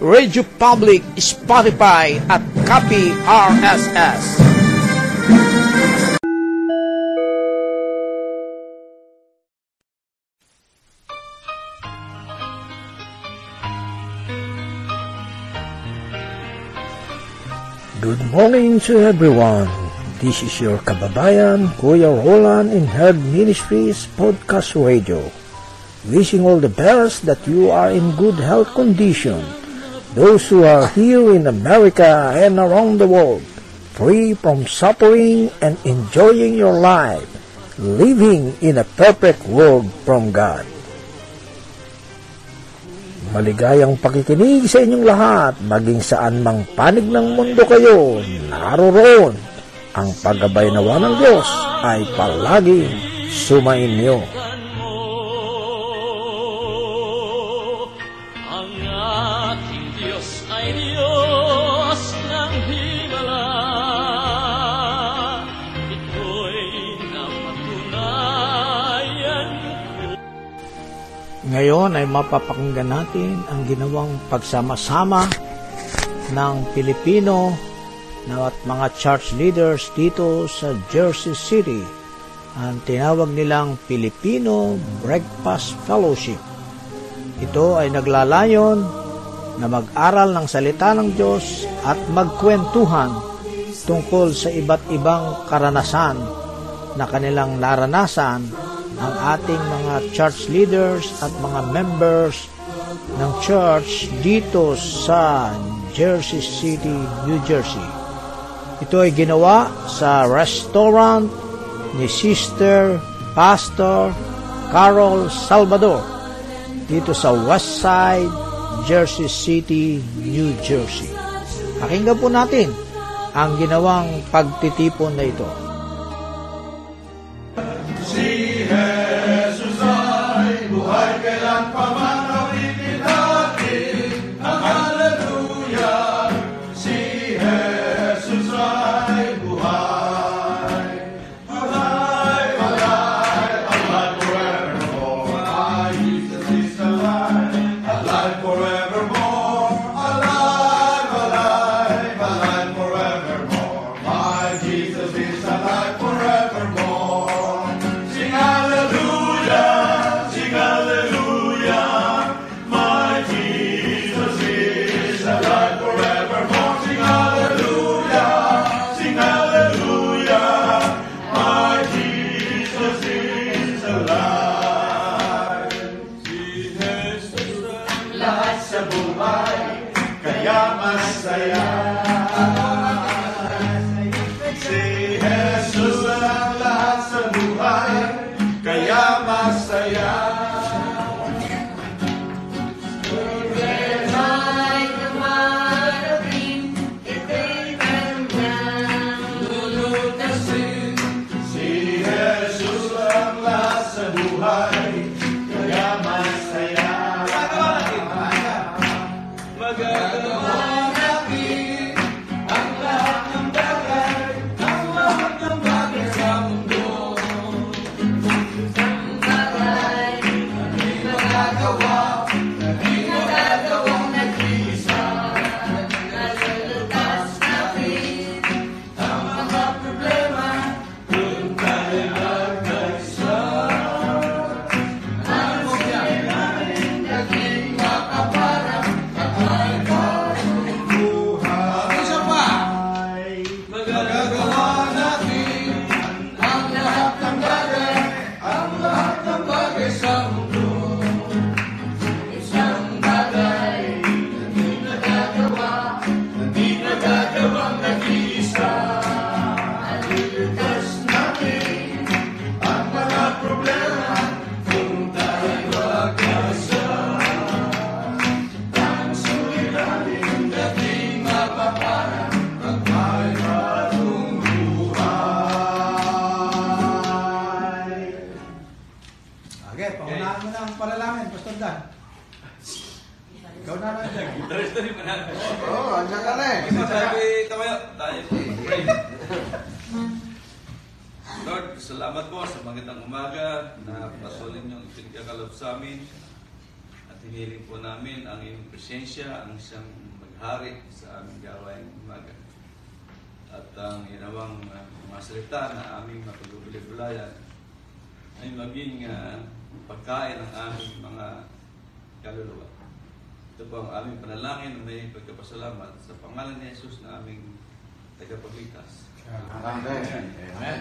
Radio Public, Spotify at Copy RSS. Good morning to everyone. This is your kababayan, Kuya Roland in Herd Ministries Podcast Radio. Wishing all the best that you are in good health condition. Those who are here in America and around the world, free from suffering and enjoying your life, living in a perfect world from God. Maligayang pakikinig sa inyong lahat, maging saan mang panig ng mundo kayo, naroroon. Ang paggabay nawa ng Diyos ay palaging sumainyo. Ngayon ay mapapakinggan natin ang ginawang pagsama-sama ng Pilipino at mga church leaders dito sa Jersey City. Ang tinawag nilang Filipino Breakfast Fellowship. Ito ay naglalayon na mag-aral ng salita ng Diyos at magkwentuhan tungkol sa iba't ibang karanasan na kanilang naranasan ang ating mga church leaders at mga members ng church dito sa Jersey City, New Jersey. Ito ay ginawa sa restaurant ni Sister Pastor Carol Salvador dito sa West Side, Jersey City, New Jersey. Pakinggan po natin ang ginawang pagtitipon na ito. Pagkain ng aming mga kaluluwa. Ito po ang aming panalangin na may pagkapasalamat sa pangalan ni Jesus na aming tagapagligtas. Amen. Amen.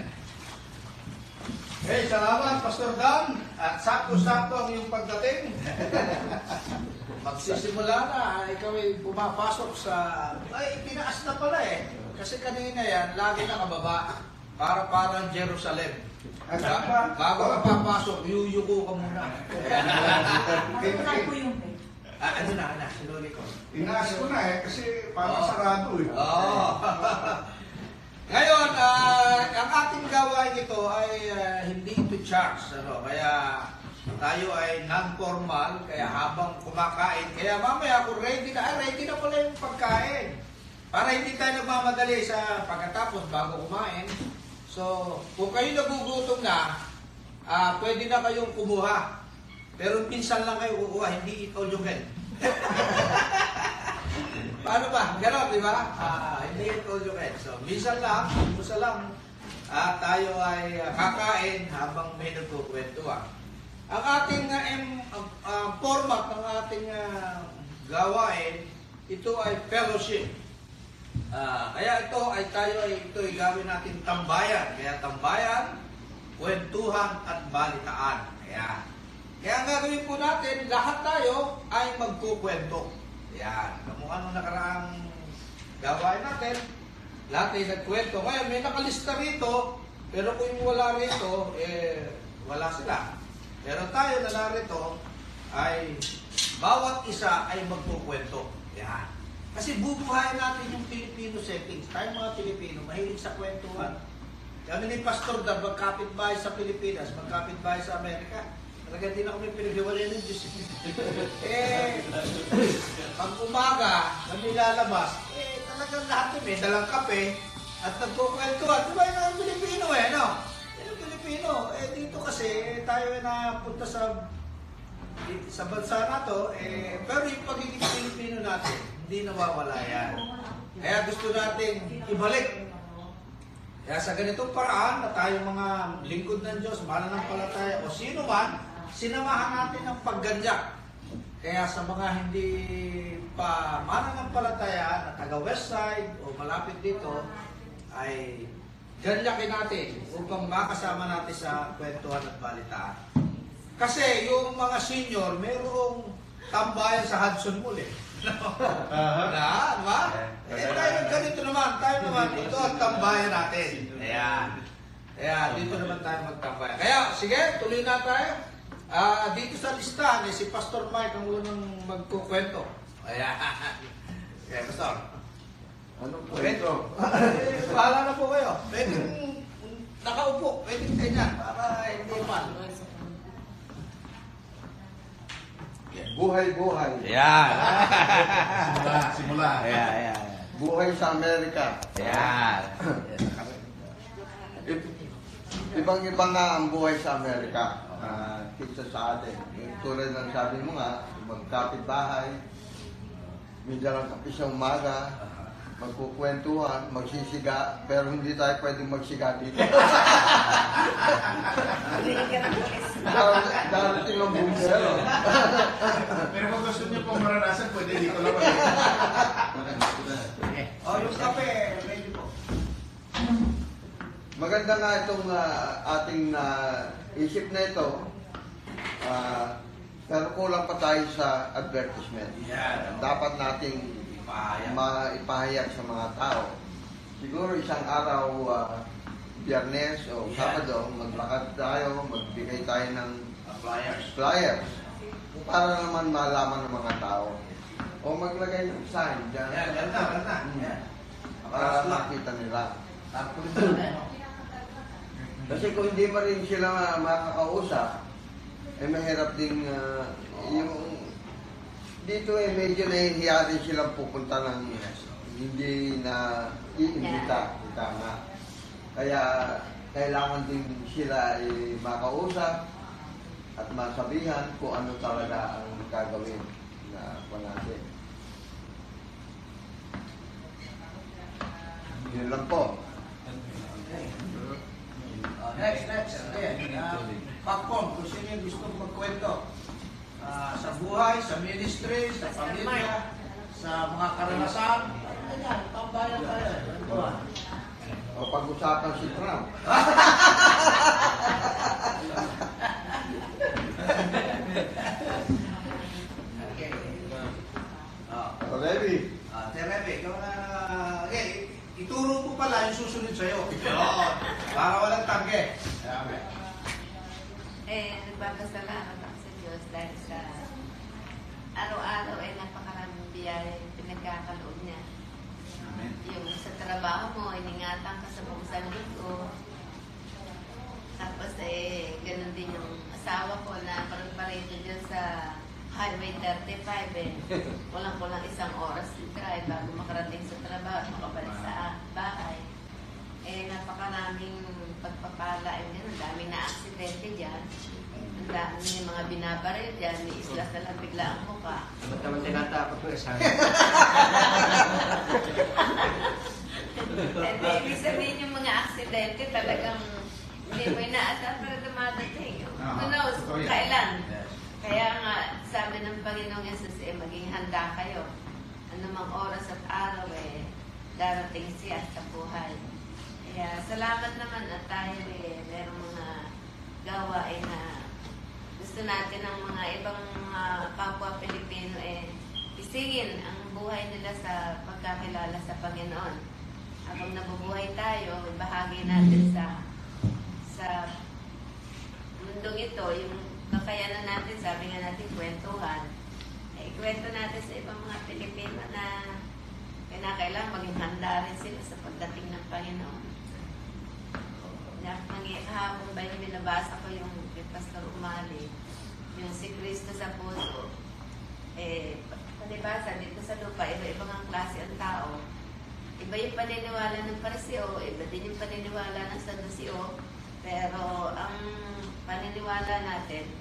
Hey, salamat, Pastor Dan. At sakto-sakto ang iyong pagdating. Magsisimula na, ikaw ay pumapasok sa... Ay, tinaas na pala eh. Kasi kanina yan, lagi nakababa. Para parang Jerusalem. Ba- Bago ka papasok, yuyuko ka muna. Wala po yung pay. Ah, ano na, ano, sinuli ko. Inaas ko na eh, kasi parang sarado eh. Oo. Ngayon, ah, ang ating gawain ito ay ah, hindi ito charge. Ano? Kaya tayo ay non-formal, kaya habang kumakain, kaya mamaya kung ready na, ay ready na pala yung pagkain. Para hindi tayo nagmamadali sa pagkatapos bago kumain. So, kung kayo nagugutom na, ah, pwede na kayong kumuha. Pero minsan lang kayo kukuha, hindi ito yung Paano ba? Ganon, di ba? Ah, hindi ito yung So, minsan lang, minsan lang, ah, tayo ay kakain habang may nagkukwentuhan. Ang ating ah, em- ah, ah, format ng ating ah, gawain, ito ay fellowship. Ah, kaya ito ay tayo ay ito ay gawin natin tambayan. Kaya tambayan, kwentuhan at balitaan. Kaya kaya ang gagawin po natin, lahat tayo ay magkukwento. Yan. Kamukha nung nakaraang gawain natin, lahat ay nagkwento. Ngayon, may nakalista rito, pero kung wala rito, eh, wala sila. Pero tayo na narito, ay bawat isa ay magkukwento. Yan. Kasi bubuhayin natin yung Filipino settings. Tayo mga Pilipino, mahilig sa kwentuhan. Kami ni Pastor Dab, magkapit bahay sa Pilipinas, magkapit bahay sa Amerika. Talaga din ako may pinaghiwalay ng Diyos. eh, pag umaga, kami lalabas, eh, talagang lahat yun, may dalang kape, at nagkukwentuhan. Di ba yun ang Pilipino eh, no? Yan ang Pilipino. Eh, dito kasi, eh, tayo na punta sa sa bansa na to, eh, pero yung pagiging Pilipino natin, hindi nawawala yan. Kaya gusto nating ibalik kaya sa ganitong paraan na tayo mga lingkod ng Diyos, mananampalataya o sino man, sinamahan natin ng pagganyak. Kaya sa mga hindi pa mananampalataya na taga West Side o malapit dito, ay ganyakin natin upang makasama natin sa kwentuhan at balitaan. Kasi yung mga senior, mayroong tambayan sa Hudson Mall eh. Na, di ba? Eh tayo ganito naman, tayo naman, ito ang tambayan natin. Ayan. Kaya dito naman tayo magtambayan. Kaya, sige, tuloy na tayo. Ah, dito sa listahan, eh, si Pastor Mike ang unang magkukwento. Ayan. Kaya, Pastor. Ano po ito? Bahala na po kayo. Pwede nakaupo, pwede ganyan, para hindi man. Buhay-buhay. Ayan. Simula, simula. Ayan, ayan. Buhay sa Amerika. Ayan. I- Ibang-iba nga ang buhay sa Amerika. Uh, kaysa sa atin. Tulad ng sabi mo nga, magkapit bahay, may dalang kape sa umaga, magkukwentuhan, magsisiga, pero hindi tayo pwedeng magsiga dito. Dar- Darating ang bumbero. Pero kung gusto niyo pong maranasan, pwede dito lang. Oh, yung kape, ready po. Maganda nga itong ah, ating ah, isip na ito. Ah, pero kulang pa tayo sa advertisement. Yan. Dapat nating Pahayag. maipahayag sa mga tao. Siguro isang araw, uh, biyernes o Yeah. sabado, maglakad tayo, magbigay tayo ng Flyers. flyers para naman malaman ng mga tao. O maglagay ng sign dyan. Yan, ganda, ganda. Hmm. Yan. Para makita nila. Tapos? Kasi kung hindi pa rin sila makakausap, eh mahirap din ah, yung dito eh medyo nahihiya din silang pupunta ng hindi na iimbita, ika nga. Kaya kailangan din sila ay makausap at masabihan kung ano talaga ang gagawin na pa natin. Yun lang po. Uh, next, next. Ayan, uh, popcorn, kung sino yung gusto magkwento. Ah, sa buhay, sa ministry, sa pamilya, sa mga karanasan. Ayan, tambayan tayo. Ano ba? O pag-usapan si Trump. Okay. Ah, O, Levi, Ah, Terebe, ikaw na, okay, ituro mo pala yung susunod sa'yo. Oo, para walang tangge. Eh, nagpapasalamat ako sa Diyos dahil sa araw-araw ay napakaraming biyaya yung pinagkakaloob niya. Amen. Yung sa trabaho mo, iningatan ka sa buong linggo. Tapos eh, ganun din yung asawa ko na parang parito dyan sa Highway 35 eh. Walang-walang isang oras yung drive bago makarating sa trabaho at makabalik sa bahay. Eh, napakaraming pagpapala eh, ganun. Dami na aksidente dyan. Dami yung mga binabaril dyan. May islas na lang bigla ang mukha. Ba't naman tinatakot mo sa Hindi, ibig sabihin yung mga aksidente talagang hindi mo inaasahan pero dumadating. Who knows kailan? Kaya nga, sabi ng Panginoong Yesus, eh, maging handa kayo. Anumang oras at araw, eh, darating siya sa buhay. Kaya salamat naman at tayo, eh, merong mga gawain na gusto natin ng mga ibang mga kapwa Pilipino, eh, isingin ang buhay nila sa pagkakilala sa Panginoon. Habang nabubuhay tayo, bahagi natin sa sa mundong ito, yung kakayanan natin, sabi nga natin, kwentuhan. Eh, kwento natin sa ibang mga Pilipino na kinakailangan maging handa rin sila sa pagdating ng Panginoon. Kahapon ba yung binabasa ko yung kay Pastor Umali, yung si Kristo sa puso. Eh, palibasa, dito sa lupa, iba-ibang ang klase ang tao. Iba yung paniniwala ng Pariseo, iba din yung paniniwala ng Saduseo. Pero ang paniniwala natin,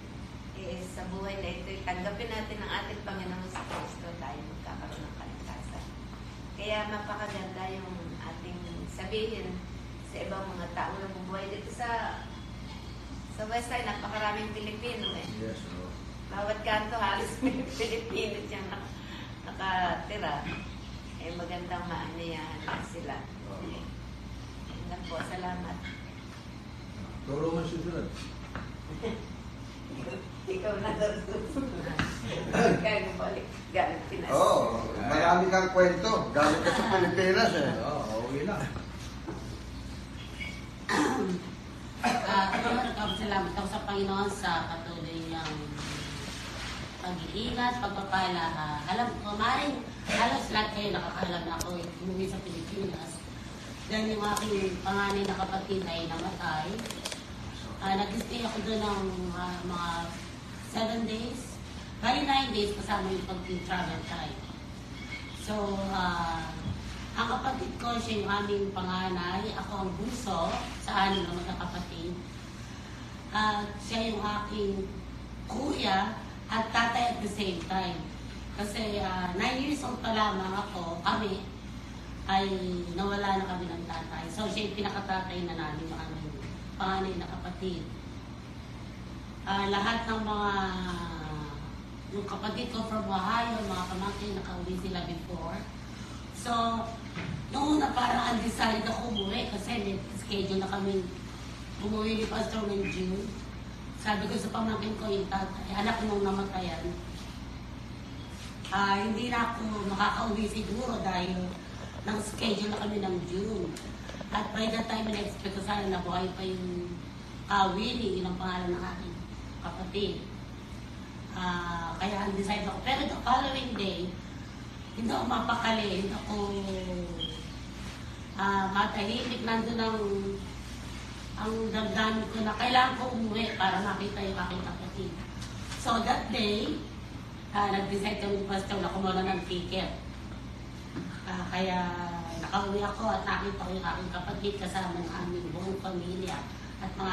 eh, sa buhay na ito, tanggapin natin ang ating Panginoon sa Kristo tayo magkakaroon ng kaligtasan. Kaya mapakaganda yung ating sabihin sa ibang mga tao na bubuhay dito sa sa West Side, napakaraming Pilipino eh. Yes, oo. Bawat kanto halos may Pilipino siyang nak- nakatira. Eh magandang maanayahan sila. Yun lang po, salamat. Turo mo susunod. Ikaw na daw susunod. Kaya balik galing Pinas. Oo, oh, marami kang kwento. Galing ka sa Pilipinas eh. Oo, okay lang. Ah, uh, salamat ako sa Panginoon sa patuloy niyang pag-iingat, pagpapala. Ah, alam ko, maaaring halos lahat kayo nakakalam na ako eh, umuwi sa Pilipinas. Dahil yung aking panganay na kapatid ay namatay. Ah, nag-stay ako doon ng ah, mga seven days. Bali nine days kasama yung pag-travel time. So, ah, ang kapatid ko, siya yung aming panganay. Ako ang bunso sa anim na magkakapatid. At siya yung aking kuya at tatay at the same time. Kasi ah, nine years old pa lamang ako, kami, ay nawala na kami ng tatay. So siya yung pinakatatay na namin ng aming panganay na kapatid. Ah, lahat ng mga yung kapatid ko from Ohio, mga pamangkin, nakauwi sila before. So, noong una parang undecided ako umuwi kasi may schedule na kami umuwi ni Pastor ng June. Sabi ko sa pamangkin ko yung tatay, anak nung namatayan, ah hindi na ako makakauwi siguro dahil ng schedule na kami ng June. At by that time, na-expect ko sana na buhay pa yung uh, Willie, yun ang pangalan ng aking kapatid. Ah, kaya undecided ako. Pero the following day, hindi ako mapakali, hindi ako ah matahimik. Nandun ang, ang damdamin ko na kailangan ko umuwi para makita yung aking kapatid. So that day, uh, nag-decide kami Pastor na kumuha ng ticket. Ah, kaya nakauwi ako at nakita ko yung aking kapatid kasama ng aming buong pamilya at mga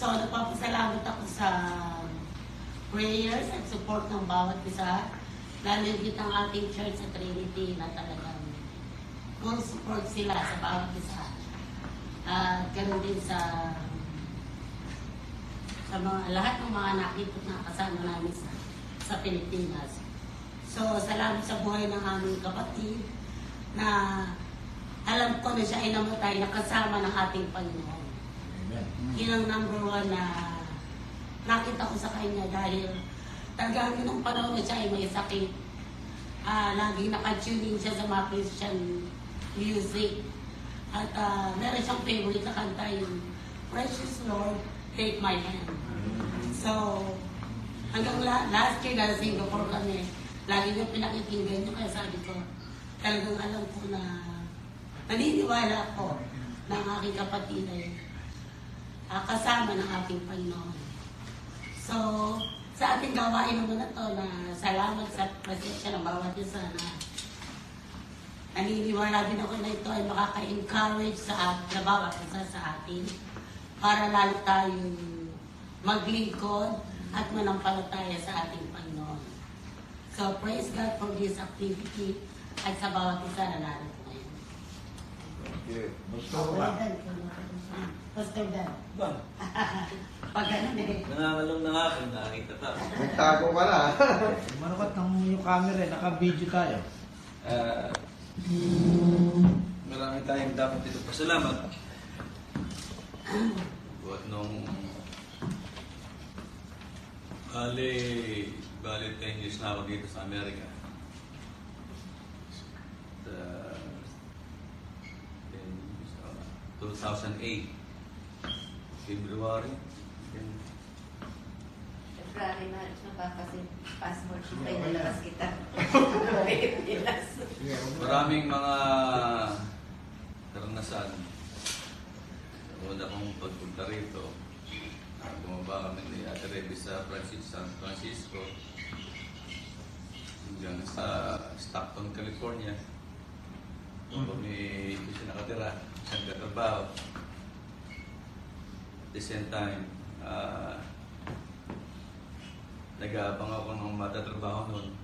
So, nagpapasalamat ako sa prayers at support ng bawat isa. Lalo higit ang ating church sa Trinity na talagang full support sila sa bawat isa. At ganoon din sa sa mga lahat ng mga nakita na kasama namin sa sa Pilipinas. So, salamat sa buhay ng aming kapatid na alam ko na siya ay namatay na kasama ng ating Panginoon. Yun ang number one na nakita ko sa kanya dahil talagang nung panahon na siya ay may sakit. Ah, lagi nakatuning siya sa mga Christian music. At ah, meron siyang favorite na kanta yung Precious Lord, Take My Hand. So, hanggang la- last year na Singapore kami, lagi niya pinakikinggan niyo kaya sabi ko, talagang alam ko na naniniwala ako na ang aking kapatid ay ah, kasama ng ating Panginoon. So, sa ating gawain naman na to na salamat sa presensya ng bawat isa na naniniwala din ako na ito ay makaka-encourage sa at na bawat isa sa atin para lalo tayong maglingkod at manampalataya sa ating Panginoon. So, praise God for this activity at sa bawat isa na narito ngayon. Okay. Pastor Dan. Pastor Dan. Pag ganun eh. Nangangalong na nga ako, nakakita pa. Nagtago ka na. Manukat ng yung camera, eh, naka-video tayo. Ah, marami tayong dapat dito pasalamat. Buat nung bali, bali 10 years na ako dito sa Amerika. Sa in, uh, 2008, February. February, March na ba kasi passport ko kayo nalabas kita. Pilipinas. Maraming mga karanasan. Una kong pagpunta rito, ah, bumaba kami ni Ate Rebe sa Francis, San Francisco hanggang sa Stockton, California. Doon kami doon siya nakatira, siyang katrabaho. The same time, ah, nag-aabang ako ng matatrabaho noon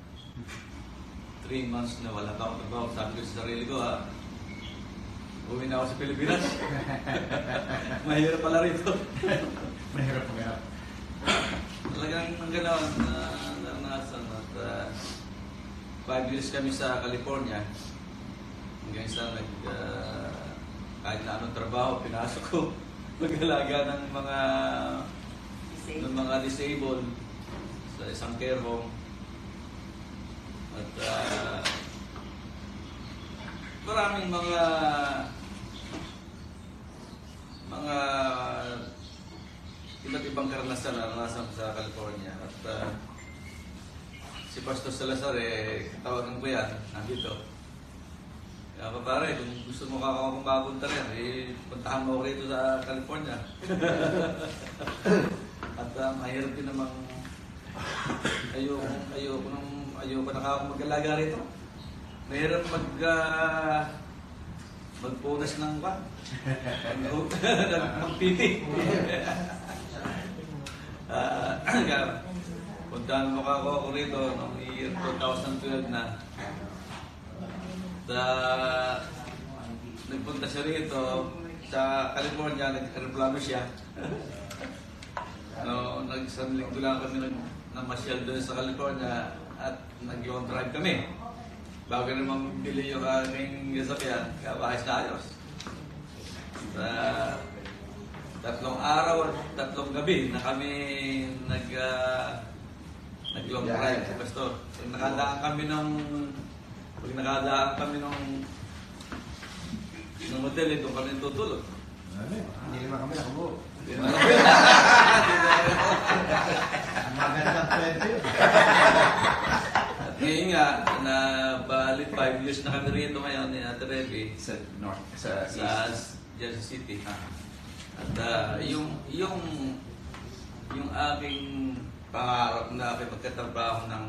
three months na wala akong trabaho. Sabi ko sa sarili ko, ha, uwi na ako sa Pilipinas. Mahirap pala rito. Mahirap mahirap. Talagang ang ganaw na naranasan at uh, five years kami sa California. Hanggang sa nag, uh, kahit na anong trabaho, pinasok ko. Mag-alaga ng mga ng mga disabled sa isang care home. At ah, maraming mga mga iba't ibang karanasan na naranasan sa California. At ah, si Pastor Salazar, eh, katawagan ko yan, nandito. Kaya pa pare, kung gusto mo ka kung mapunta rin, eh, puntahan mo ako rito sa California. At uh, mahirap din namang ayoko, ayoko nang ayoko na ako mag-alaga rito. mahirap mag uh, magpunas ng ba? Magpili. Ah, kaya, puntahan mo ka ako rito noong year 2012 na. Sa, nagpunta siya rito sa California, nag-reklamo siya. no, nag-isang linggo lang kami nag namasyal doon sa California at nag-long drive kami. Bago naman bili yung aking sasakyan, kaya bahas na ayos. Sa tatlong araw at tatlong gabi na kami nag uh, nag-long drive sa Pastor. Pag nakadaan kami ng pag nakadaan kami ng ng hotel, ito kami tutulog. Hindi naman kami nakabuo. Magandang kwento yun. At ngayon nga, na balik 5 years na kami rito ngayon ni Ate Rebe Sa north, sa sa east. Jersey City. At ah, yung yung yung aking pangarap na aking pagkatrabaho ng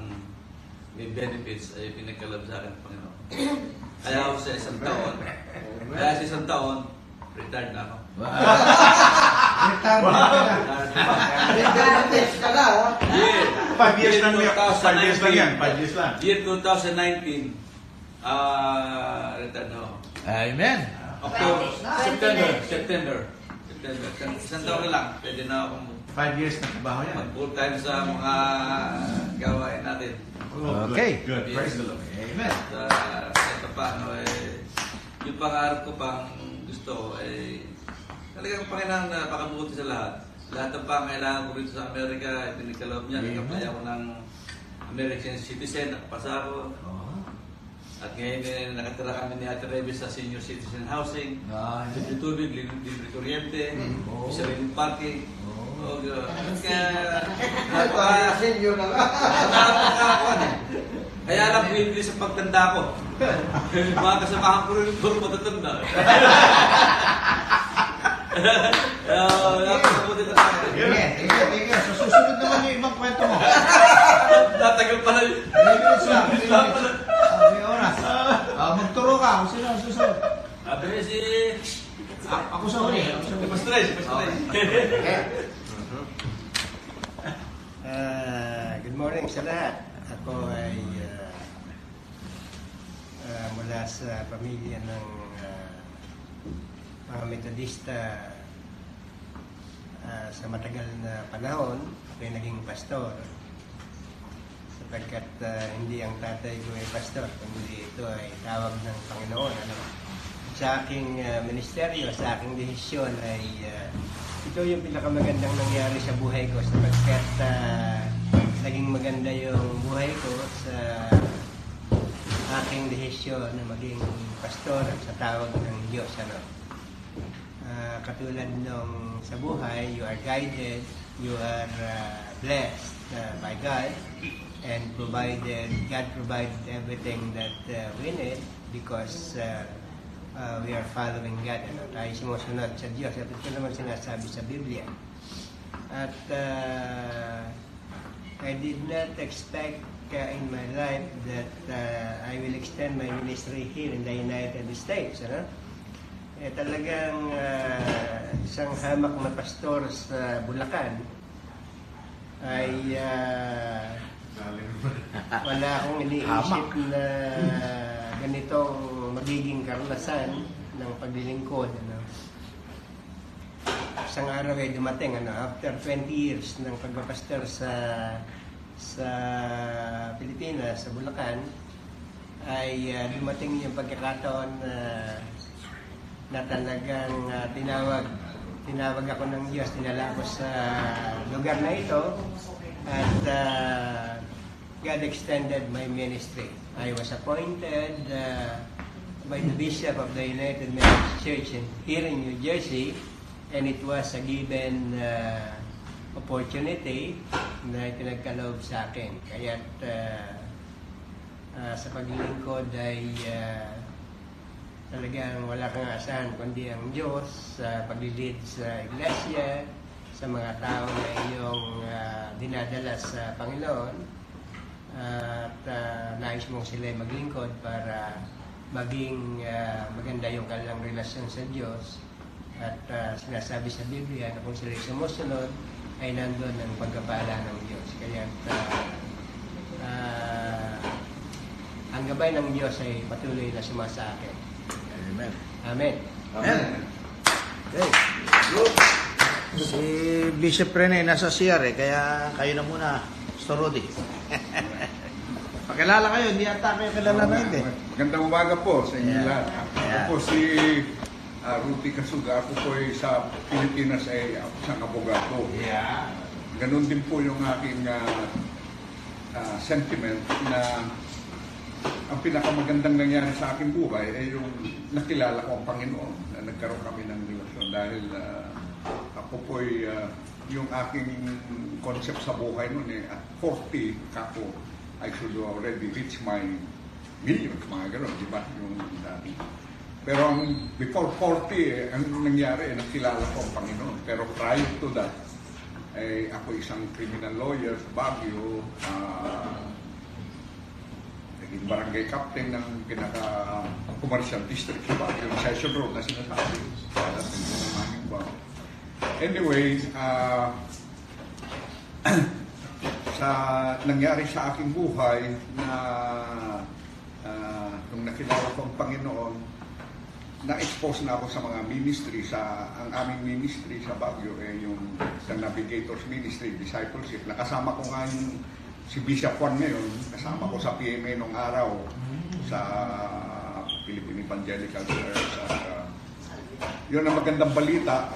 may benefits ay pinagkalab sa akin ng Panginoon. Kaya ako sa isang taon, kaya sa isang taon, retired na ako. Retired Test ka na, ha? Year, Five years lang yan. 2019. Five years lang yan. Five years lang. Year 2019, ah, retired na ako. Amen. October, September, September, September. Isang taon na lang, pwede na akong Five years na trabaho yan. mag full time sa mga gawain natin. Oh, Okay. Good. Praise the Lord. Amen. At uh, kahit pa paano, eh, yung pangarap ko pang gusto ko, eh, talagang Panginoon na pakabuti sa lahat. Lahat ng pangailangan ko rito sa Amerika, pinagkaloob niya, Amen. nagkapay ako ng American citizen, nakapasa ako. At ngayon, eh, nakatira kami ni Ate Rebe sa senior citizen housing. Ah, Libre tubig, libre libre kuryente, isa rin yung parking. Oh, God. Kaya, sa inyo na nga. Nakakakakuan eh. Kaya lang bumibili sa pagtanda ko. Mga kasamahan ko rin puro matatanda. Kaya napakabuti na sa akin. Sige, sige, sige. So, susunod naman yung ibang kwento mo. Tatagal pala yun. Minutes lang. Ah, may oras. Ah, magturo ka kung sino ang susunod. Sabi si... A- ako sa huli. Mas tres, mas tres. Ah, morning sa lahat. Ako ay ah, ah, mula sa pamilya ng ah, mga Metodista ah, sa matagal na panahon. Ako'y naging pastor sapagkat ah, hindi ang tatay ko ay pastor, kundi ito ay tawag ng Panginoon. Ano? Sa aking ah, ministeryo, sa aking desisyon ay ah, ito yung pinakamagandang nangyari sa buhay ko sapagkat ah, naging maganda yung buhay ko sa aking desisyon na maging pastor at sa tawag ng Diyos. Ano? Ah, katulad nung sa buhay, you are guided, you are ah, blessed ah, by God, and provided, God provided everything that ah, we need because ah, ah, we are following God. Ano? Tayo sumusunod sa Diyos. At ito naman sinasabi sa Biblia. At ah, I did not expect uh, in my life that uh, I will extend my ministry here in the United States. Ano? Eh, talagang uh, isang hamak na pastor sa Bulacan ay uh, wala akong iniisip na ganitong magiging karanasan ng paglilingkod. Ano? Isang araw ay dumating, ano, after 20 years ng pagpapastor sa sa Pilipinas, sa Bulacan, ay ah, dumating yung pagkakataon na na talagang ah, tinawag tinawag ako ng Diyos, tinala ako sa lugar na ito at ah, God extended my ministry. I was appointed uh, by the Bishop of the United Methodist Church in, here in New Jersey and it was a given uh, opportunity na pinagkaloob sa akin. Kaya uh, uh, sa paglilingkod ay uh, talagang wala kang asahan kundi ang Diyos sa paglilid sa iglesia, sa mga tao na iyong uh, dinadala sa Panginoon at ah, nais mong sila maglingkod para maging ah, maganda yung kanilang relasyon sa Diyos at ah, sinasabi sa Biblia na kung sila sumusunod ay nandun ang pagkapala ng Diyos. Kaya ah, ah, ang gabay ng Diyos ay patuloy na sumasakit. Amen. Amen. Amen. Okay. Si Bishop Rene nasa CR eh, kaya kayo na muna, Pastor Rudy. Pakilala kayo, hindi ata kayo kilala na hindi. Magandang umaga po sa inyo Yeah. lahat. Ako Yeah. po si uh, Rudy Kasuga. Ako po ay sa Pilipinas ay isang abogado. Yeah. Ganon din po yung aking ah, ah, sentiment na ang pinakamagandang nangyari sa aking buhay ay yung nakilala ko ang Panginoon na nagkaroon kami ng relasyon dahil ah, ako po ay ah, yung aking concept sa buhay noon eh at 40 kako I should already reach my millions mga ganon di ba yung dati pero ang before 40 eh, ang nangyari eh, nakilala ko ang Panginoon pero prior to that eh, ako isang criminal lawyer sa Baguio ah, naging barangay captain ng pinaka commercial district sa Baguio, Session Road na sinasabi. Anyway, ah, sa nangyari sa aking buhay na ah, nung nakilala ko ang Panginoon, na-expose na ako sa mga ministry sa ang aming ministry sa Baguio eh yung sa Navigators Ministry Discipleship. Nakasama ko nga yung si Bishop Juan ngayon kasama ko sa PMA nung araw sa Philippine Evangelical Church. At uh, yun ang magandang balita.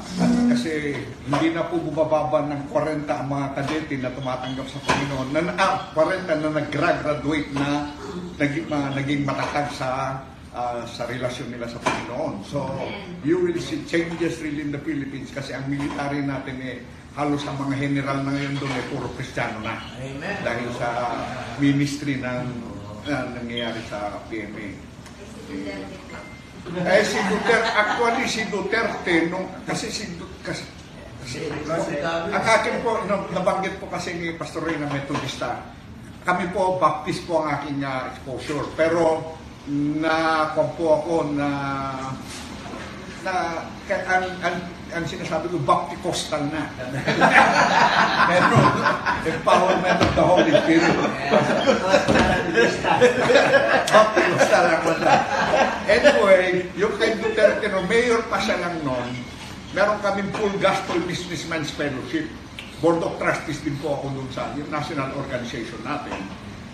Kasi hindi na po bumababa ng 40 ang mga kadete na tumatanggap sa Panginoon. Na ah, 40 na nag-graduate na naging, mga, naging matatag sa ah, sa relasyon nila sa Panginoon. So, you will see changes really in the Philippines kasi ang military natin eh halos ang mga general na ngayon doon eh puro Kristiyano na. Amen. Dahil sa ministry ng na nangyayari sa PMA. Eh si Duterte, actually si Duterte, nung, kasi si Du- kasi, kasi ang akin po, no, nabanggit po kasi ni Pastor Ray na Metodista, kami po, Baptist po ang aking ah, exposure. Pero, na po ako na na ang, ang, ang sinasabi ko, Bapticostal na. Pero, empowerment of the Holy Spirit. Bapticostal ako na. Anyway, yung kay Duterte, no, mayor pa siya lang noon, meron kaming full gospel businessman's fellowship. Board of Trustees din po ako dun sa yung national organization natin.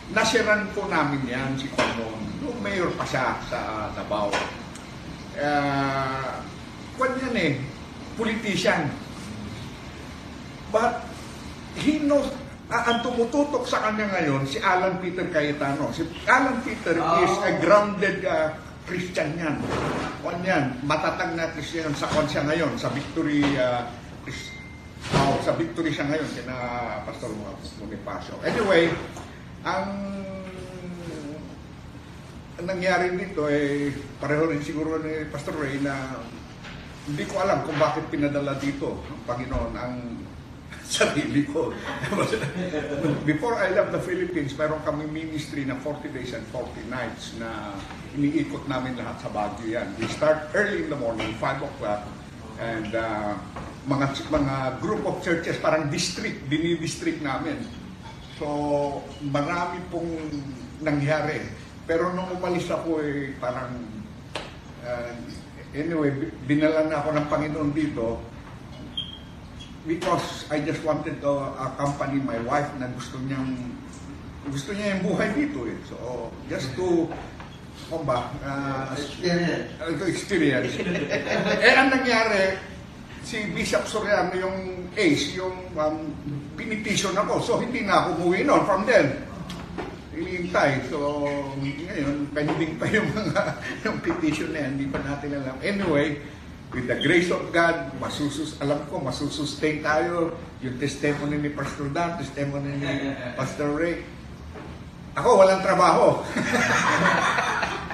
Nasiran po namin yan si Conon. Noong mayor pa siya sa Davao. Uh, kwan yan eh, politician. But he knows, ah, ang tumututok sa kanya ngayon, si Alan Peter Cayetano. Si Alan Peter is a grounded ah, Christian yan. Kwan yan, matatag na Christian sa kwan siya ngayon, sa Victory ah, Chris- Oh, sa victory siya ngayon kina Pastor Bonifacio. Anyway, ang ang nangyari dito eh pareho rin siguro ni Pastor Ray na hindi ko alam kung bakit pinadala dito ng Panginoon ang sarili ko. Before I left the Philippines, meron kami ministry na 40 days and 40 nights na iniikot namin lahat sa Baguio yan. We start early in the morning, 5 o'clock, and uh, mga mga group of churches, parang district, dini-district namin. So, marami pong nangyari. Pero nung umalis ako eh, parang, uh, anyway, binala na ako ng Panginoon dito because I just wanted to accompany my wife na gusto niyang gusto niya yung buhay dito eh. So, just to ano ba, uh, Experience. uh, to experience. eh, ang nangyari, si Bishop Soriano yung ace, yung um, pinitition ako. So, hindi na ako umuwi noon from then. Ilintay. So, ngayon, pending pa yung mga yung petition na yan. Hindi pa natin alam. Anyway, with the grace of God, masusus, alam ko, masusustain tayo. Yung testimony ni Pastor Dan, testimony ni Pastor Ray. Ako, walang trabaho.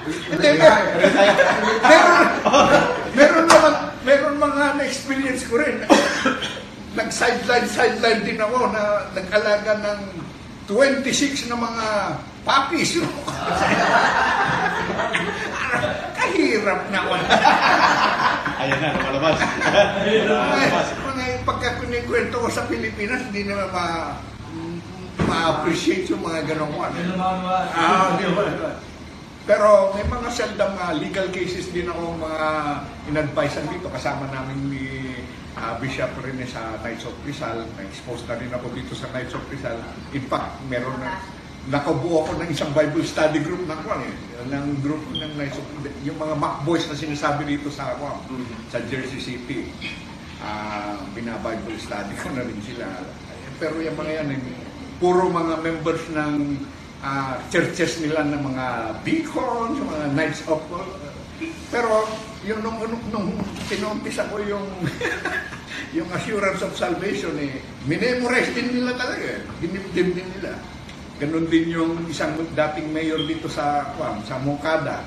Hindi, mer- meron, meron naman, meron mga na-experience ko rin. Nag-sideline, sideline din ako na nag-alaga ng 26 na mga puppies. Kahirap na ako. Ayan na, lumalabas. Mga, pagka kunikwento ko sa Pilipinas, hindi naman ma ma-appreciate yung mga ganong one. Ah, di ba? Pero may mga seldom uh, legal cases din ako mga in-advisean dito. Kasama namin ni ah, Bishop Rene sa Knights of Rizal. Na-expose na rin ako dito sa Knights of Rizal. In fact, meron na nakabuo ako ng isang Bible study group ng kwan eh. Ng group ng Knights of Yung mga Mac Boys na sinasabi dito sa kwan, sa Jersey City. Ah, bina-Bible study ko na rin sila. Pero yung mga yan, eh, puro mga members ng ah, churches nila ng mga beacons, mga Knights of pero yung nung, nung, nung pinumpisa ko yung yung assurance of salvation eh, minemorize din nila talaga eh. Dinibdim din nila. Ganon din yung isang dating mayor dito sa Kwam, sa Mokada,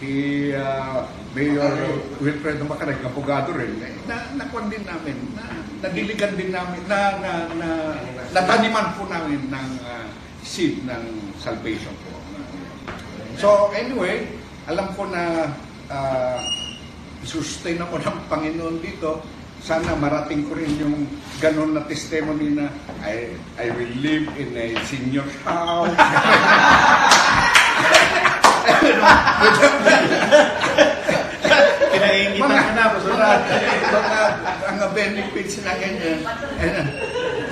si ah, Mayor Wilfredo Macarag, abogado rin, eh, na, nakuan din namin, na, nadiligan din namin, na, na, na, nataniman po namin ng ah, seed ng salvation po. So anyway, alam ko na uh, sustain ako ng Panginoon dito. Sana marating ko rin yung ganon na testimony na I, I will live in a senior's house. Pinaingitan mga, ka na, Pastor. mga, mga, benefits na ganyan.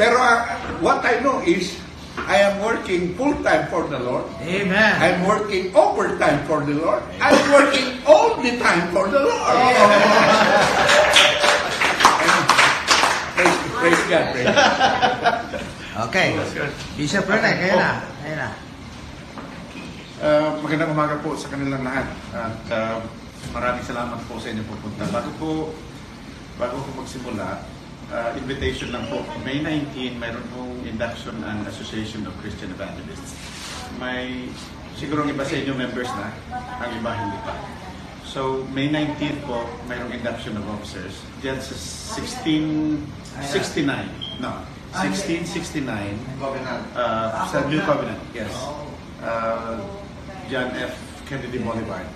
Pero uh, what I know is, I am working full-time for the Lord. Amen. I'm working overtime for the Lord. I'm working all the time for the Lord. praise, praise God. Praise God. Okay. Bishop Rene, kayo na. Kayo na. Uh, magandang umaga po sa kanilang lahat. At uh, maraming salamat po sa inyo pupunta. Bago po, bago po magsimula, uh, invitation lang po. May 19, mayroon pong induction and Association of Christian Evangelists. May, siguro ang iba sa inyo members na, ang iba hindi pa. So, May 19 po, mayroong induction of officers. Diyan sa 1669, no, 1669, Covenant. uh, sa New Covenant, yes. Uh, John F. Kennedy Boulevard.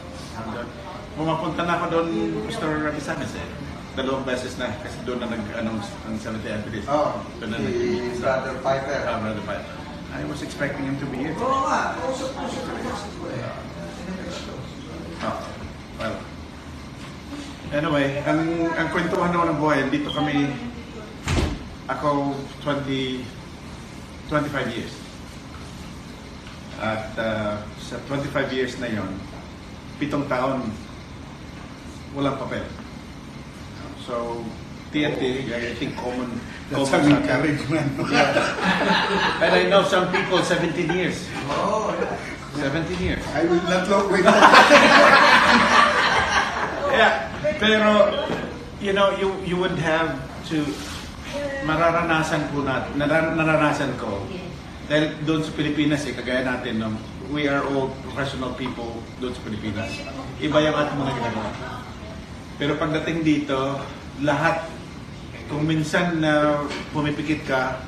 Pumapunta na ako doon, Pastor Rapisanes eh. Dalawang beses na kasi doon na nag-announce ang Seventh Adventist. Oh, Doon na si nag-meet sa Brother Piper. Ah, Brother Piper. I was expecting him to be here. Oo nga, rin ko eh. Oh, well. Anyway, ang, ang kwentuhan daw ng buhay, dito kami, ako 20, 25 years. At uh, sa 25 years na yon, pitong taon, walang papel. So, TNT, I think common, That's common an encouragement. And I know some people 17 years. Oo, 17 years. I will not look with Yeah, pero you know, you you would have to mararanasan po natin, narar- naranasan ko dahil doon sa Pilipinas eh, kagaya natin, no, we are all professional people doon sa Pilipinas. Iba yung ating mga ginagawa. Pero pagdating dito, lahat, kung minsan na pumipikit ka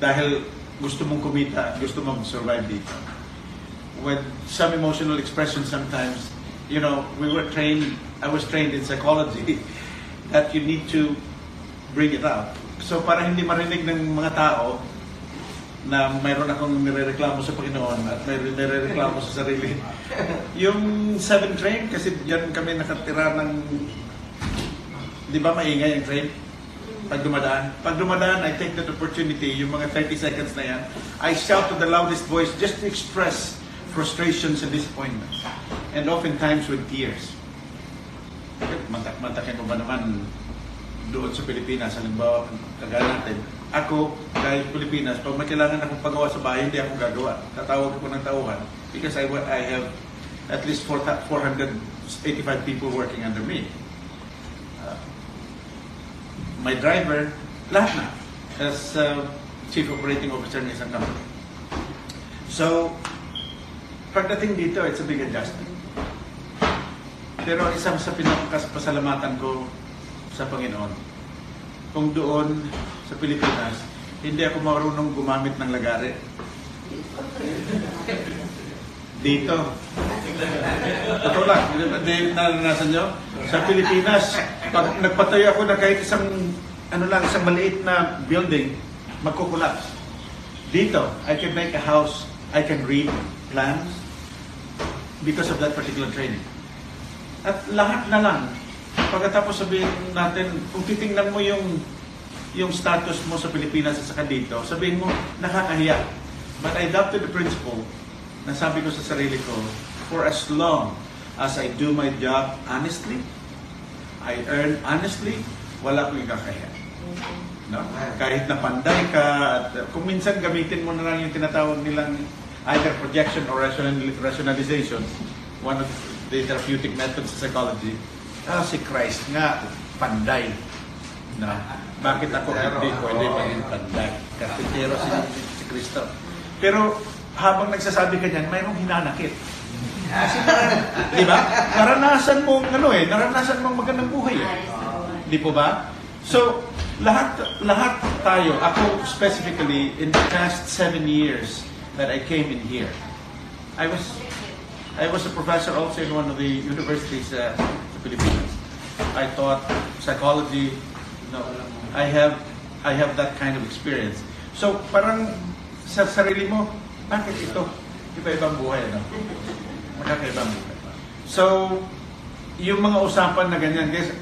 dahil gusto mong kumita, gusto mong survive dito. With some emotional expression sometimes, you know, we were trained, I was trained in psychology, that you need to bring it out. So para hindi marinig ng mga tao na mayroon akong nirereklamo sa Panginoon at may nirereklamo sa sarili. Yung seven train, kasi yan kami nakatira ng, di ba maingay ang train? Pag dumadaan. Pag dumadaan, I take that opportunity, yung mga 30 seconds na yan, I shout to the loudest voice just to express frustrations and disappointments. And oftentimes with tears. Mantak-mantakin mo ba naman doon sa Pilipinas, halimbawa, kagaya natin, ako, dahil Pilipinas, pag may kailangan akong pagawa sa bahay, hindi ako gagawa. Tatawag ako ng tauhan because I, I have at least 4, 485 people working under me. Uh, my driver, lahat na, as uh, chief operating officer ng isang company. So, pagdating dito, it's a big adjustment. Pero isang sa pinakapasalamatan ko sa Panginoon, kung doon sa Pilipinas, hindi ako marunong gumamit ng lagari. Dito. Totoo lang, naranasan nyo? Sa Pilipinas, pag nagpatayo ako na kahit isang, ano lang, isang maliit na building, magkukulaps. Dito, I can make a house, I can read plans because of that particular training. At lahat na lang, pagkatapos sabihin natin, kung titingnan mo yung yung status mo sa Pilipinas at saka dito, sabihin mo, nakakahiya. But I adopted the principle na sabi ko sa sarili ko, for as long as I do my job honestly, I earn honestly, wala akong ikakahiya. No? Kahit na panday ka, at uh, kung minsan gamitin mo na lang yung tinatawag nilang either projection or rational- rationalization, one of the therapeutic methods sa psychology, ah, si Christ nga, panday. No? Bakit ako hindi pwede maging panday? Karpintero si, si Kristo. Pero habang nagsasabi ka niyan, mayroong hinanakit. Kasi naran- di ba? Naranasan mong ano eh, naranasan mong magandang buhay eh. Di po ba? So, lahat lahat tayo, ako specifically, in the past seven years that I came in here, I was I was a professor also in one of the universities uh, sa Pilipinas. I taught psychology. No, I have I have that kind of experience. So, parang sa sarili mo, bakit ito? Iba-ibang buhay, no? Magkakaibang buhay. So, yung mga usapan na ganyan, guys,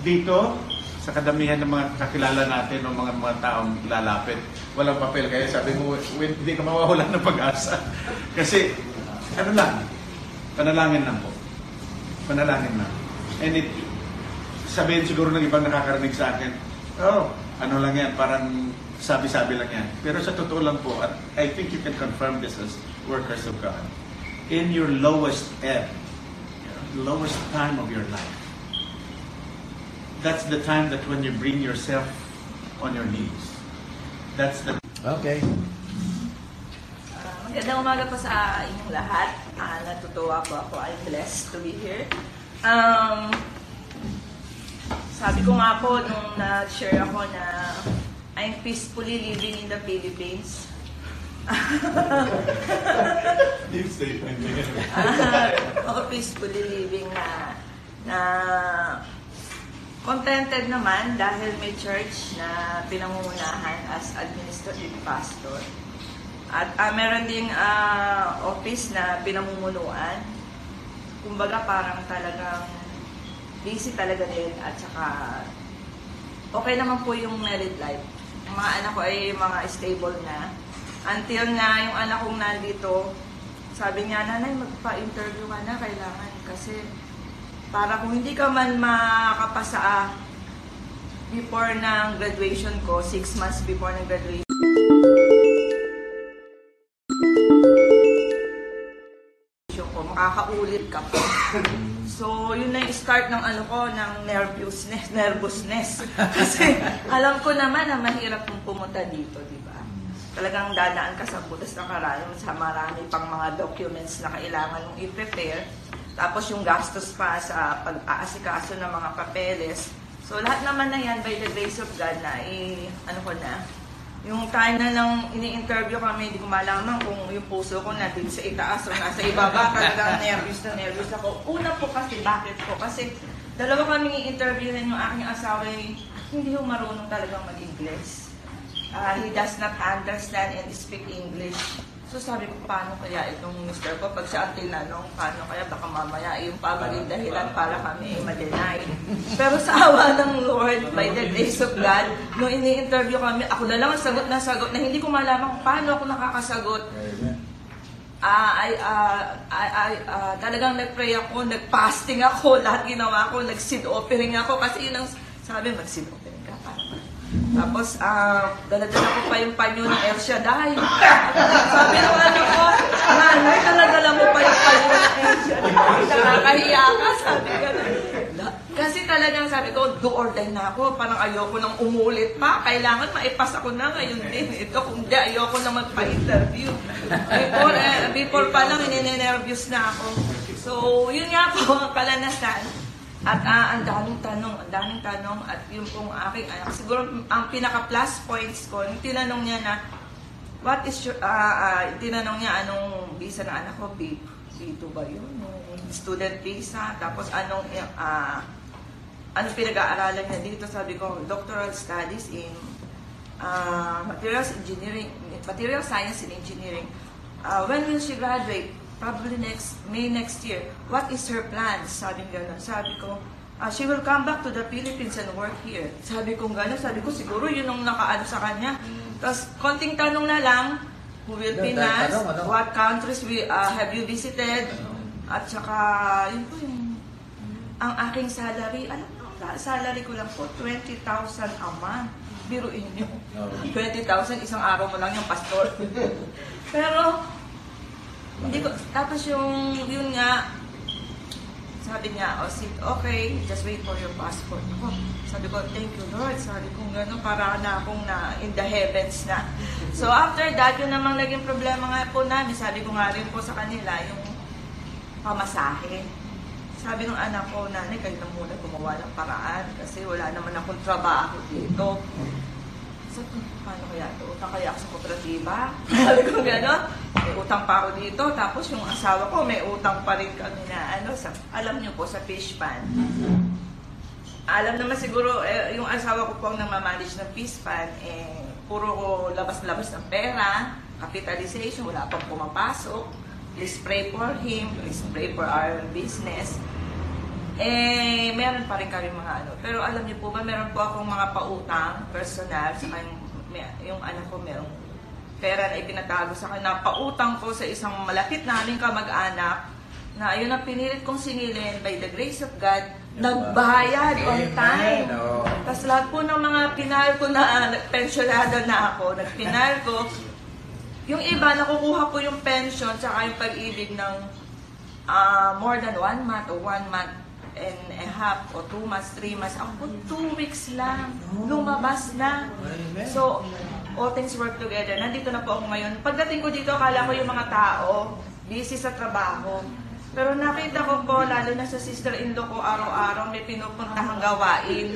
dito, sa kadamihan ng mga kakilala natin o mga mga taong lalapit, walang papel. Kaya sabi mo, "Wait, hindi ka mawawalan ng pag-asa. Kasi, ano lang, panalangin lang po. Panalangin lang. And it, sabihin siguro ng ibang nakakarinig sa akin, oh, ano lang yan, parang sabi-sabi lang yan. Pero sa totoo lang po, at I think you can confirm this as workers of God, in your lowest ebb, lowest time of your life, that's the time that when you bring yourself on your knees. That's the Okay. Ah, magandang umaga po sa inyong lahat. Ah, natutuwa po ako. I'm blessed to be here. Um, sabi ko nga po nung na-share ako na I'm peacefully living in the Philippines. deep statement. ako peacefully living na na contented naman dahil may church na pinangungunahan as administrative pastor. At ah, meron ding ah, office na pinamumunuan. Kumbaga parang talagang busy talaga din at saka okay naman po yung married life. Yung mga anak ko ay mga stable na. Until na yung anak kong nandito, sabi niya, nanay, magpa-interview ka na, kailangan. Kasi para kung hindi ka man makapasa ah, before ng graduation ko, six months before ng graduation, ko, makakaulit ka pa. So, yun na yung start ng ano ko, ng nervousness, nervousness. Kasi alam ko naman na mahirap kung pumunta dito, di ba? Talagang dadaan ka sa butas ng karayom sa marami pang mga documents na kailangan mong i-prepare. Tapos yung gastos pa sa pag-aasikaso ng mga papeles. So, lahat naman na yan, by the grace of God, na i, ano ko na, yung time na lang ini-interview kami, hindi ko malaman kung yung puso ko natin sa itaas o nasa ibaba, talagang nervous na nervous ako. Una po kasi, bakit po? Kasi dalawa kami i-interviewin yung aking asawa, eh, hindi yung marunong talagang mag-English. Ah, he does not understand and speak English. So sabi ko, paano kaya itong mister ko? Pag siya ang tinanong, paano kaya? Baka mamaya yung pa maging dahilan para kami ma-deny. Pero sa awa ng Lord, by the grace of God, nung ini-interview kami, ako na lang ang sagot na sagot na hindi ko malaman kung paano ako nakakasagot. Ah, ay, ah, ay, ay, ah, talagang nag-pray ako, nag-fasting ako, lahat ginawa ko, nag-seed offering ako, kasi yun ang sabi, mag-seed offering tapos, ah, daladala ko pa yung panyo ng El Shaddai. Sabi ng ano ko, nanay, daladala mo pa yung panyo ng El Shaddai. Nakakahiya ka, sabi ka Kasi talagang sabi ko, do or die na ako. Parang ayoko nang umulit pa. Kailangan maipasa ko na ngayon din. Ito kung di, ayoko na magpa-interview. Before, eh, before pa lang, ininervyos na ako. So, yun nga po ang kalanasan. At ah, ang daming tanong, ang daming tanong at yung pong aking anak. Siguro ang pinaka plus points ko, yung tinanong niya na, what is your, ah, ah, tinanong niya anong visa ng anak ko, B, B2 ba yun? Student visa, tapos anong, ah, anong pinag-aaralan niya dito? Sabi ko, doctoral studies in ah, materials engineering, material science and engineering. Ah, when will she graduate? Probably next, May next year. What is her plan? Sabi gano'n. Sabi ko, ah, she will come back to the Philippines and work here. Sabi ko gano'n. Sabi ko, siguro yun ang nakaano sa kanya. Tapos, konting tanong na lang, who will Tanong, Pinas, tanong, ano? what countries we, ah, have you visited, at saka, yun po yung, ang aking salary, alam mo, salary ko lang po, 20,000 a month. Biruin niyo. 20,000, isang araw mo lang yung pastor. Pero, hindi ko, tapos yung, yun nga, sabi niya, oh, sit, okay, just wait for your passport. Ako, sabi ko, thank you Lord. Sabi ko, gano'n, para na akong na in the heavens na. So after that, yun namang naging problema nga po namin. Sabi ko nga rin po sa kanila, yung pamasahe. Sabi ng anak ko, nanay, kayo na muna gumawa ng paraan kasi wala naman akong trabaho dito. So, paano kaya ito? Utang kaya ako sa kooperatiba? Sabi ko gano'n. May utang pa ako dito. Tapos yung asawa ko, may utang pa rin kami na, ano, sa, alam niyo po, sa fish pan. Alam naman siguro, eh, yung asawa ko po ang namamanage ng fish pan, eh, puro labas-labas ng pera, capitalization, wala pang pumapasok. Please pray for him, please pray for our business. Eh, meron pa rin kami mga ano. Pero alam niyo po ba, meron po akong mga pautang personal sa yung, may- yung anak ko merong pera na ipinatago sa kanya. Pautang ko sa isang malapit naming kamag-anak na ayun ang pinilit kong sinilin by the grace of God, nagbayad on time. Oh. Tapos lahat po ng mga pinal ko na pensionado na ako, nagpinal ko, yung iba, nakukuha po yung pension tsaka yung pag-ibig ng ah, more than one month or one month and a half or two months, three months. Ako po, two weeks lang. Lumabas na. So, all things work together. Nandito na po ako ngayon. Pagdating ko dito, akala ko yung mga tao, busy sa trabaho. Pero nakita ko po, lalo na sa sister-in-law ko, araw-araw may pinupuntahang gawain.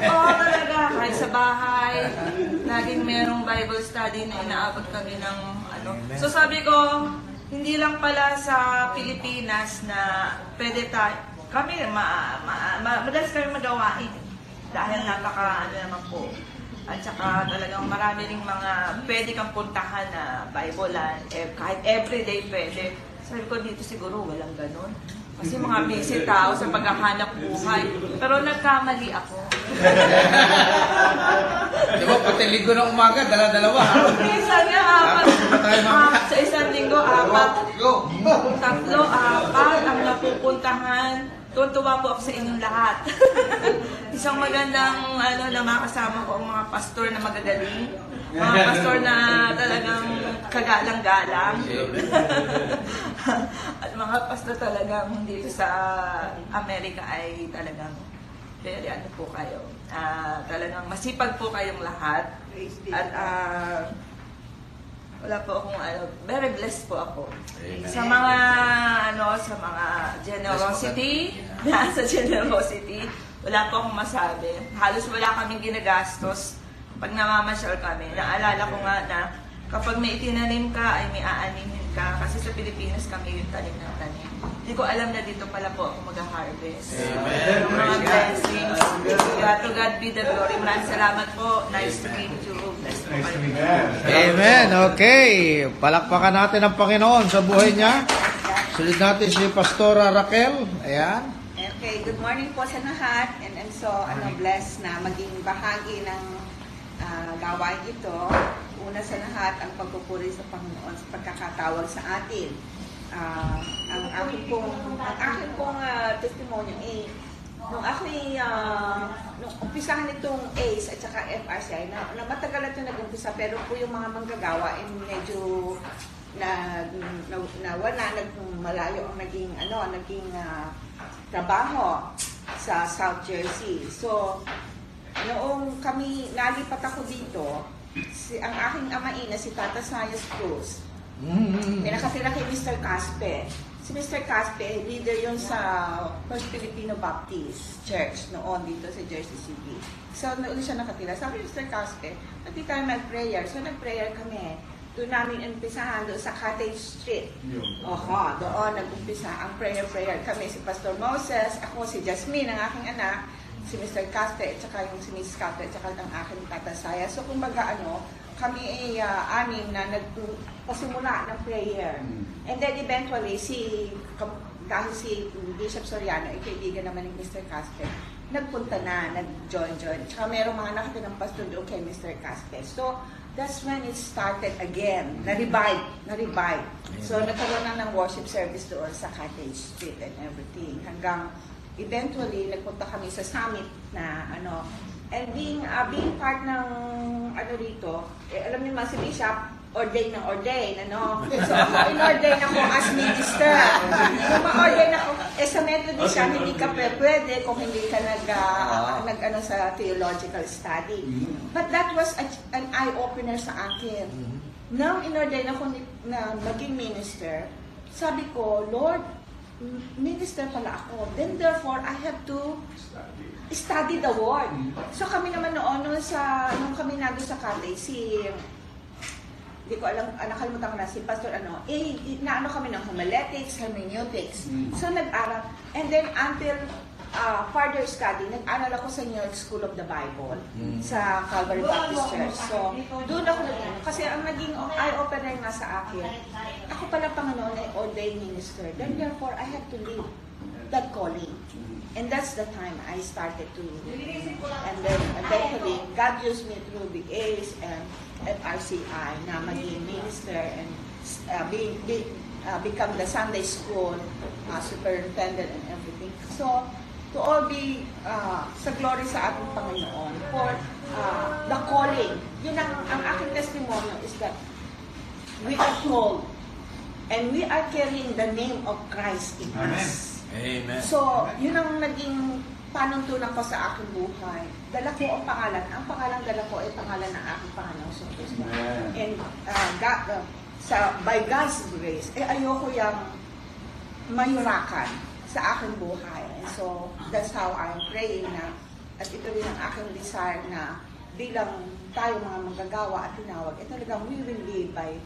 Oo, talaga. Kahit sa bahay, laging merong Bible study na inaabot kami ng ano. So sabi ko, hindi lang pala sa Pilipinas na pwede tayo, kami, ma, ma, ma, madalas kami magawain. Dahil napaka, ano naman po, at saka talagang marami ring mga pwede kang puntahan na Bible land, eh, kahit everyday pwede. Sabi ko dito siguro walang ganun. Kasi mga busy tao sa paghahanap buhay. Pero nagkamali ako. Di ba, pati linggo ng umaga, dala-dalawa. Minsan nga, apat. Ah, sa isang linggo, apat. Tatlo, apat ang napupuntahan. Tuwan-tuwa po ako sa inyong lahat. Isang magandang ano, na makasama ko ang mga pastor na magagaling. Mga pastor na talagang kagalang-galang. At mga pastor talagang dito sa Amerika ay talagang very ano po kayo. Ah, talagang masipag po kayong lahat. At ah, wala po akong ano, very blessed po ako. Sa mga ano, sa mga generosity, sa generosity, wala po akong masabi. Halos wala kaming ginagastos pag namamasyal kami. Naalala ko nga na kapag may itinanim ka, ay may aanihin ka. Kasi sa Pilipinas kami yung tanim ng tanim. Hindi ko alam na dito pala po ako mag-harvest. Amen. Yung mga blessings. God to God be the glory. Maraming salamat po. Nice to meet you. Po kayo. Amen. Okay. Palakpakan natin ang Panginoon sa buhay niya. Sulit natin si Pastora Raquel. Ayan. Okay, good morning po sa lahat and I'm so ano, blessed na maging bahagi ng ah, gawain ito. Una sa lahat, ang pagpupuri sa Panginoon sa pagkakatawag sa atin. Ah, ang aking pong, ang aking pong ah, testimony eh, nung ako'y, uh, nung umpisahan itong ACE at saka FRCI, na, na matagal na ito nag-umpisa, pero po yung mga manggagawa, eh, medyo na, na, na wala, nag, malayo ang naging, ano, naging ah, trabaho sa South Jersey. So, noong kami, nalipat ako dito, si, ang aking amain na si Tata Sayas Cruz, pinakatira kay Mr. Caspe. Si Mr. Caspe, leader yun sa First Filipino Baptist Church noon dito sa Jersey City. So, noon siya nakatira. Sabi ni Mr. Caspe, pati tayo mag-prayer. So, nag-prayer kami. doon namin umpisahan doon sa Cottage Street. Oho, doon nag-umpisa ang prayer-prayer. Kami si Pastor Moses, ako si Jasmine, ang aking anak, si Mr. Caste, at saka yung si Miss Caste, at saka ang aking tatasaya. So, kumbaga ano, kami ay ah, anim na nagpasimula ng prayer. And then eventually, si, dahil si Bishop Soriano, ay kaibigan naman ni Mr. Caste, nagpunta na, nag-join-join. Tsaka merong mga nakatinang pastor doon kay Mr. Caste. So, that's when it started again. Na-revive. Na-revive. So, nagkaroon na ng worship service doon sa Cottage Street and everything. Hanggang eventually, nagpunta kami sa summit na ano, and being, uh, being part ng ano rito, eh, alam niyo naman si Bishop, ordain ng ordain, ano? So, ako in-ordain ako as minister. Kung ma-ordain ako, eh sa Methodist siya, hindi ka pwede kung hindi ka nag, uh, nag ano, sa theological study. But that was a, an eye-opener sa akin. Nang in-ordain ako ni, na maging minister, sabi ko, Lord, minister pala ako. Then therefore, I have to study the word. So kami naman noon, nung, sa, nung kami nandun sa Cathay, si hindi ko alam, ah, nakalimutan ko na si Pastor ano, eh, naano kami ng homiletics, hermeneutics. So nag-aral. And then until uh, further study, nag-aral ako sa New York School of the Bible sa Calvary Baptist Church. So doon ako nag Kasi ang naging eye-opener nga sa akin, ako pala Panginoon ay ordained minister. Then therefore, I have to live that calling. And that's the time I started to, and then eventually, God used me through the A's and FRCI na maging minister and uh, being, be, uh, become the Sunday school uh, superintendent and everything. So, to all be uh, sa glory sa ating Panginoon for uh, the calling. Yun ang, ang aking testimony is that we are called and we are carrying the name of Christ in us. Amen. So, yun ang naging panuntunan ko sa aking buhay. Dala ko ang pangalan. Ang pangalan dala ko ay pangalan ng aking Panginoon sa Kristo. And uh, God, uh, sa, by God's grace, eh ayoko yung mayurakan sa aking buhay. And so, that's how I'm praying na at ito rin ang aking desire na bilang tayo mga manggagawa at tinawag, eh talagang we will live by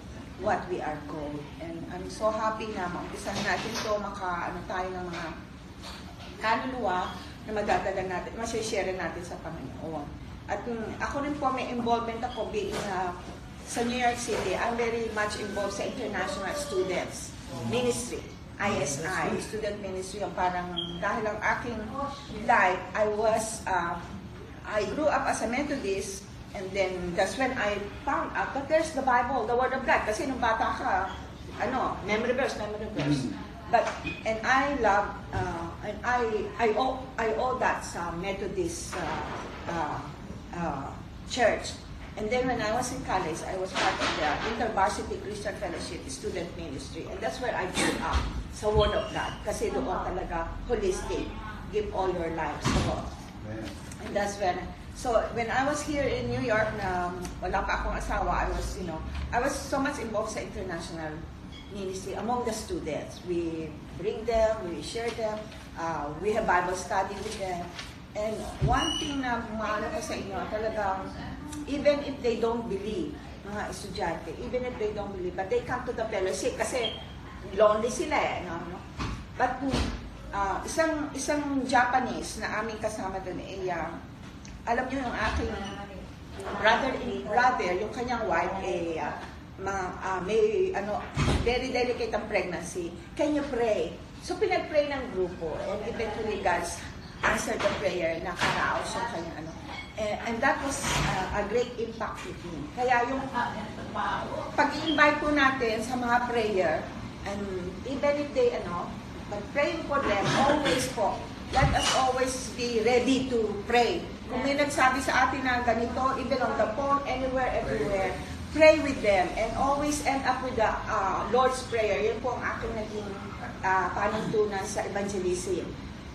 what we are called. And I'm so happy na maumpisahan natin to, maka, ano tayo ng mga kaluluwa na madadala natin, masishare natin sa Panginoon. At yung, ako rin po may involvement ako being uh, sa New York City, I'm very much involved sa international students ministry, ISI, student ministry, yung parang dahil ang aking life, I was, uh, I grew up as a Methodist, and then that's when I found out that there's the Bible, the Word of God. Kasi nung bata ka, ano, memory verse, memory verse. But and I love uh, and I I owe I owe that sa Methodist uh, uh, uh, church. And then when I was in college, I was part of the InterVarsity Christian Fellowship Student Ministry. And that's where I grew up sa Word of God. Kasi doon talaga holistic. Give all your life to God. And that's when, so when I was here in New York na wala pa akong asawa, I was, you know, I was so much involved sa international ministry among the students. We bring them, we share them, uh, we have Bible study with them. And one thing na maano ko sa inyo, talagang, even if they don't believe, mga estudyante, even if they don't believe, but they come to the fellowship kasi lonely sila eh. No? no? But uh, isang isang Japanese na aming kasama doon ay uh, alam niyo yung aking brother in brother yung kanyang wife eh uh, mga, uh, may ano very delicate ang pregnancy. Can you pray? So pinag-pray ng grupo and eventually God's answered the prayer na karaos yung kanyang ano. And, and that was uh, a great impact with me. Kaya yung pag-invite po natin sa mga prayer and even if they ano but praying for them always po let us always be ready to pray kung may nagsabi sa atin na ganito even on the phone anywhere everywhere pray with them and always end up with the uh, Lord's Prayer yun po ang aking naging uh, panuntunan sa evangelism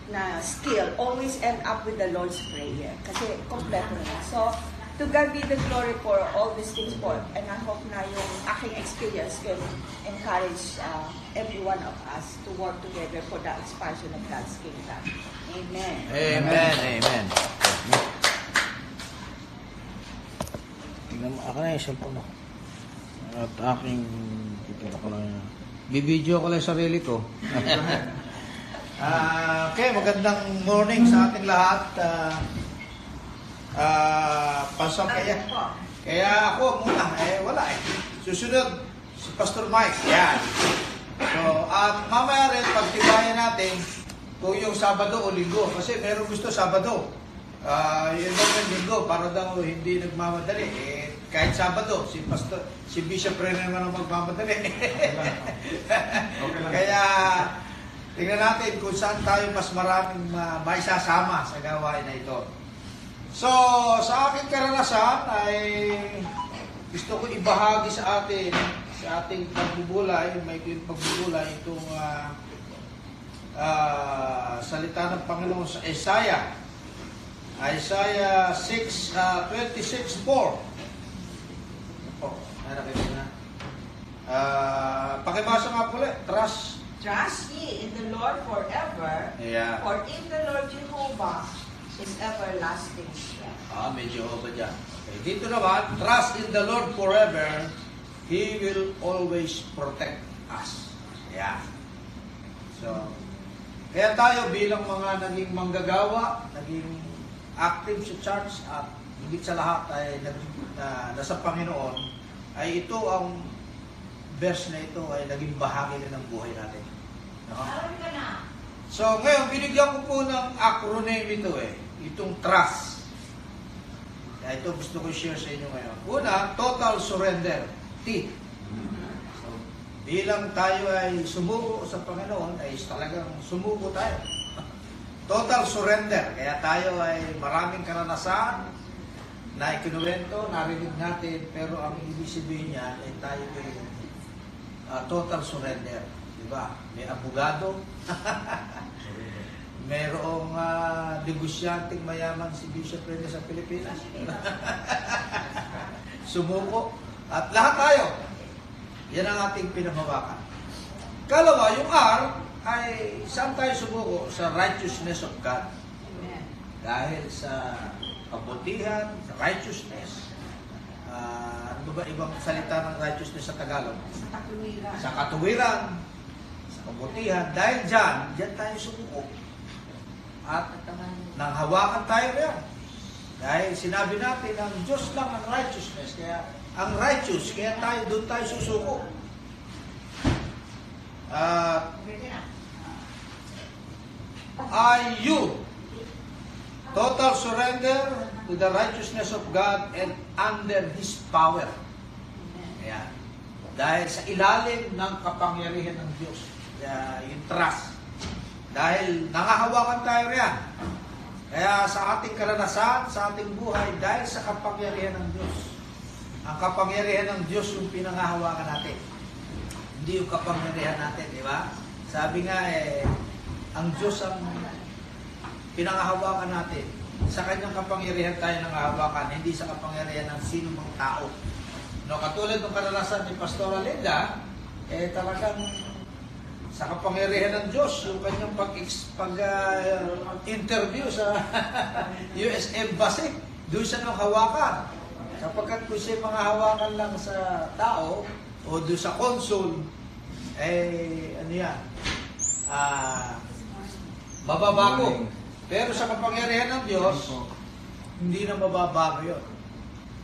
na skill always end up with the Lord's Prayer kasi kompleto na so to God be the glory for all these things po. And I hope na yung aking experience can encourage uh, every one of us to work together for the expansion of God's kingdom. Amen. Amen, amen. Tingnan mo, ako na yung cellphone mo. At aking... Ito ko lang. Bibidyo ko lang yung sarili ko. Ah, okay, magandang morning sa ating lahat. Ah, ah, pasok kaya. Kaya ako muna, eh wala eh. Susunod, si Pastor Mike. Yan. So, at mamaya rin, pagtibayan natin kung yung Sabado o Linggo. Kasi meron gusto Sabado. Ah, yun daw yung Linggo, para daw hindi nagmamadali. Eh, kahit Sabado, si Pastor, si Bishop rin naman ang magmamadali. Kaya, tingnan natin kung saan tayo mas maraming uh, maisasama sa gawain na ito. So, sa aking karanasan ay gusto ko ibahagi sa atin sa ating pagbubulay, may pagbubulay itong ah, ah, salita ng Panginoon sa Isaiah. Isaiah 6, ah, 26, 4. Oh, nakakita na. Ah, pakibasa nga po ulit. Trust. Trust ye in the Lord forever, Yeah. for in the Lord Jehovah is everlasting strength. Ah, may Jehovah dyan. Okay, dito naman, trust in the Lord forever. He will always protect us. Yeah. So, kaya tayo bilang mga naging manggagawa, naging active sa church at higit sa lahat ay na, nasa Panginoon, ay ito ang verse na ito ay naging bahagi na ng buhay natin. No? So, ngayon, binigyan ko po ng acronym ito eh. Itong trust. Kaya ito gusto ko share sa inyo ngayon. Una, total surrender. T. So, bilang tayo ay sumuko sa Panginoon, ay talagang sumuko tayo. Total surrender. Kaya tayo ay maraming karanasan na ikinuwento, narinig natin, pero ang ibig sabihin niya ay tayo ay ah, total surrender. Diba? May abogado, Merong uh, negosyanteng mayaman si Bishop Rene sa Pilipinas. Sumuko. At lahat tayo. Yan ang ating pinamawakan. Kalawa, yung R ay saan tayo sumuko? Sa righteousness of God. Dahil sa kabutihan, sa righteousness. Ah, ano ba ibang salita ng righteousness sa Tagalog? Sa takluwiran. Sa katuwiran, sa kabutihan. Dahil dyan, dyan tayo sumuko. At nang hawakan tayo yan. Dahil sinabi natin, ang Diyos lang ang righteousness. Kaya ang righteous, kaya tayo doon tayo susuko. At are you total surrender to the righteousness of God and under His power. Ayan. Dahil sa ilalim ng kapangyarihan ng Diyos. Kaya yung trust. Dahil nangahawakan tayo riyan. Kaya sa ating karanasan, sa ating buhay, dahil sa kapangyarihan ng Diyos. Ang kapangyarihan ng Diyos yung pinangahawakan natin. Hindi yung kapangyarihan natin, di ba? Sabi nga eh, ang Diyos ang pinangahawakan natin. Sa kanyang kapangyarihan tayo nangahawakan, hindi sa kapangyarihan ng sino mang tao. No, katulad ng karanasan ni Pastora Linda, eh talagang sa kapangyarihan ng Diyos, yung kanyang pag-interview sa US Embassy, doon siya nang hawakan. Sapagkat kung siya mga hawakan lang sa tao, o doon sa consul, eh, ano yan, ah, mababago. Pero sa kapangyarihan ng Diyos, hindi na mababago yun.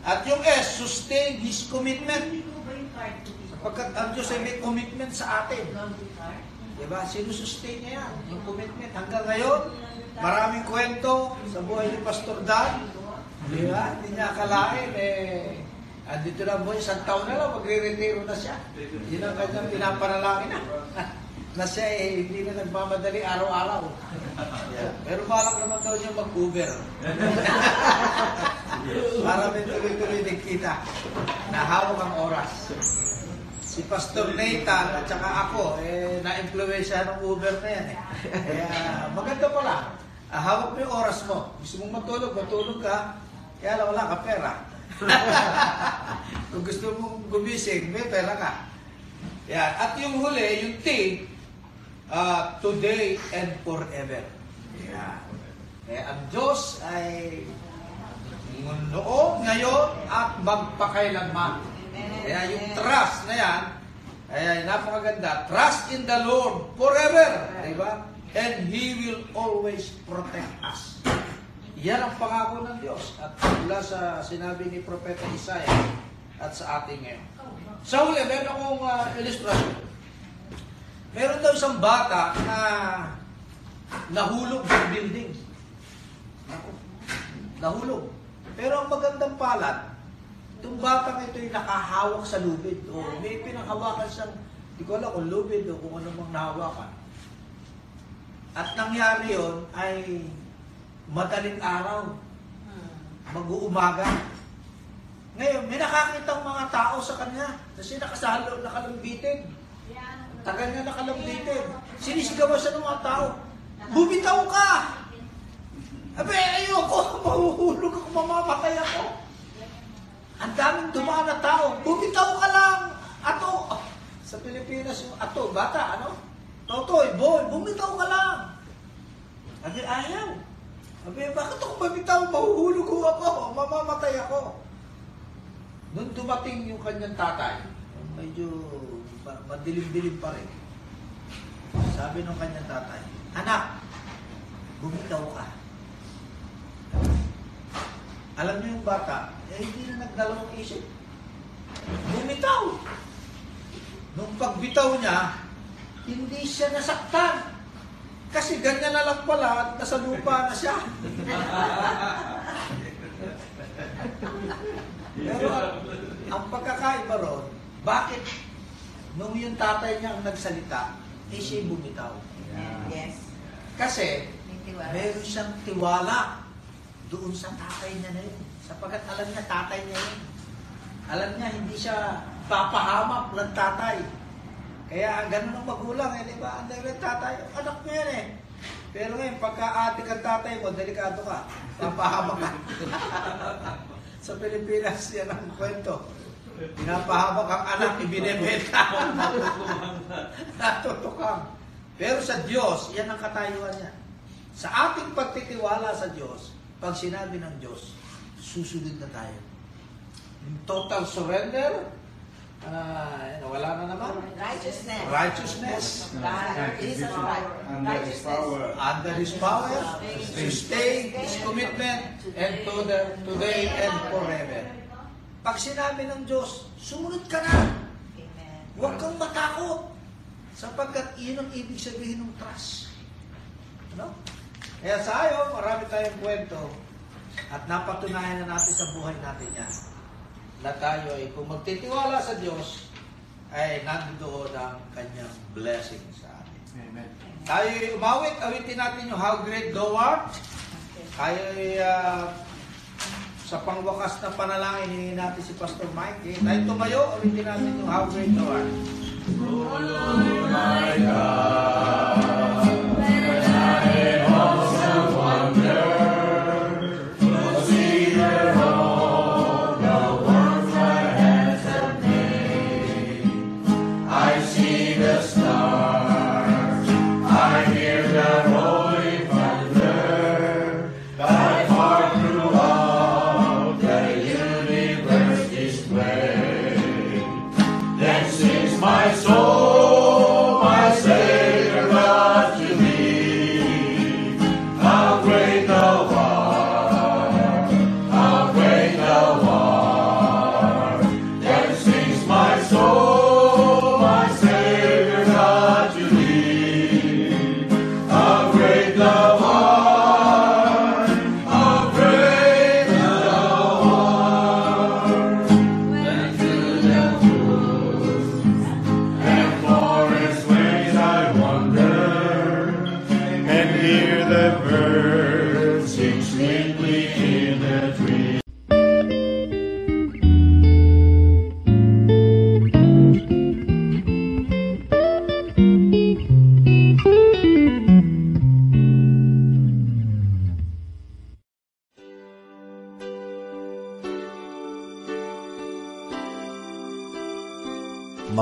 At yung S, sustain His commitment. Sapagkat ang Diyos ay may commitment sa atin. Diba? Sinusustain niya yan, yung commitment. Hanggang ngayon, maraming kwento sa buhay ni Pastor Dan. Diba? Hindi niya akalain, eh, andito na mo, isang taon na lang, magre-retiro na siya. Yun ang kanyang pinapanalangin na. na siya eh, hindi na nagmamadali araw-araw. Yeah. Pero balak naman daw niya mag-Uber. Para may tuloy-tuloy din kita. Nahawak ang oras. Si Pastor Nathan at saka ako, eh, na-influensya ng Uber na yan. Eh. Kaya maganda pala. Ah, hawak mo yung oras mo. Gusto mong matulog, matulog ka. Kaya lang wala ka pera. Kung gusto mong gumising, may pera ka. Yan. At yung huli, yung T, ah, today and forever. Yan. Kaya ang Diyos ay noon, ngayon, at magpakailanman. Kaya yung trust na yan, ay napakaganda. Trust in the Lord forever. Di ba? And He will always protect us. Yan ang pangako ng Diyos. At mula sa sinabi ni Propeta Isaiah at sa ating ngayon. Sa huli, meron akong uh, illustration. Meron daw isang bata na nahulog sa building. Nahulog. Pero ang magandang palad, itong batang ito ay nakahawak sa lubid. O may pinanghawakan siyang, hindi ko alam kung lubid o kung ano mang nahawakan. At nangyari yon ay madaling araw, mag-uumaga. Ngayon, may nakakita mga tao sa kanya kasi nakasalo, nakalambitin. Tagal niya nakalambitin. Sinisigawan siya ng mga tao. Bumitaw ka! Abe, ayoko, mahuhulog ako, mamamatay ako. Ang daming dumaan na tao, bumitaw ka lang! Ato! Sa Pilipinas yung ato, bata, ano? Totoy, boy, bumitaw ka lang! Sabi, ayaw. Sabi, bakit ako bumitaw? Mahuhulog ko ako, mamamatay ako. Nung dumating yung kanyang tatay, medyo madilim-dilim pa rin. Sabi ng kanyang tatay, Anak, bumitaw ka. Alam niyo yung bata, eh hindi na nagdalawang isip. Bumitaw. Nung pagbitaw niya, hindi siya nasaktan. Kasi ganyan na lang pala at nasa lupa na siya. Pero ang, ang pagkakaiba ron, bakit nung yung tatay niya ang nagsalita, eh siya bumitaw? Yes. Kasi meron siyang tiwala doon sa tatay niya na yun. Sapagkat alam niya tatay niya yun. Alam niya hindi siya papahamak ng tatay. Kaya ang ganun ng magulang, eh, di ba? Ang dahil tatay, anak mo yan eh. Pero ngayon, pagka adik ang tatay mo, delikado ka. Papahamak ka. sa Pilipinas, yan ang kwento. Pinapahamak ang anak, ibinebenta. Natutukang. Pero sa Diyos, yan ang katayuan niya. Sa ating pagtitiwala sa Diyos, pag sinabi ng Diyos, susunod na tayo. Yung total surrender, ah, wala na naman. Righteousness. Righteousness. Under His power. Under His power, to stay His commitment, and to the today and forever. Pag sinabi ng Diyos, sumunod ka na. Amen. Huwag kang matakot. Sapagkat iyon ang ibig sabihin ng trust. Ano? Kaya sa ayon, marami tayong kwento at napatunayan na natin sa buhay natin yan na tayo ay kung magtitiwala sa Diyos ay nandoon ang kanyang blessing sa atin. Amen. Tayo ay umawit, awitin natin yung How Great Thou Art. Tayo ay ah, sa pangwakas na panalangin, hingin natin si Pastor Mike. Eh, tayo tumayo, awitin natin yung How Great Thou Art. I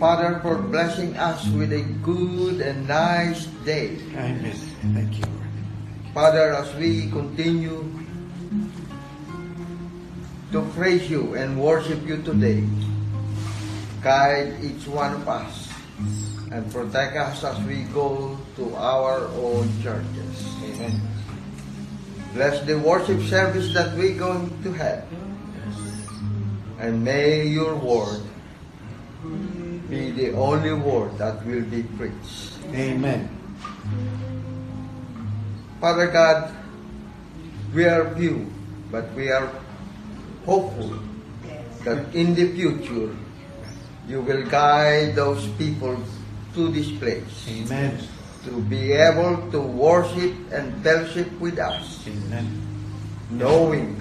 Father, for blessing us with a good and nice day. Amen. Thank you. Father, as we continue to praise you and worship you today, guide each one of us and protect us as we go to our own churches. Amen. Bless the worship service that we're going to have. And may your word be the only word that will be preached. Amen. Father God, we are few, but we are hopeful that in the future you will guide those people to this place Amen. to be able to worship and fellowship with us, Amen. knowing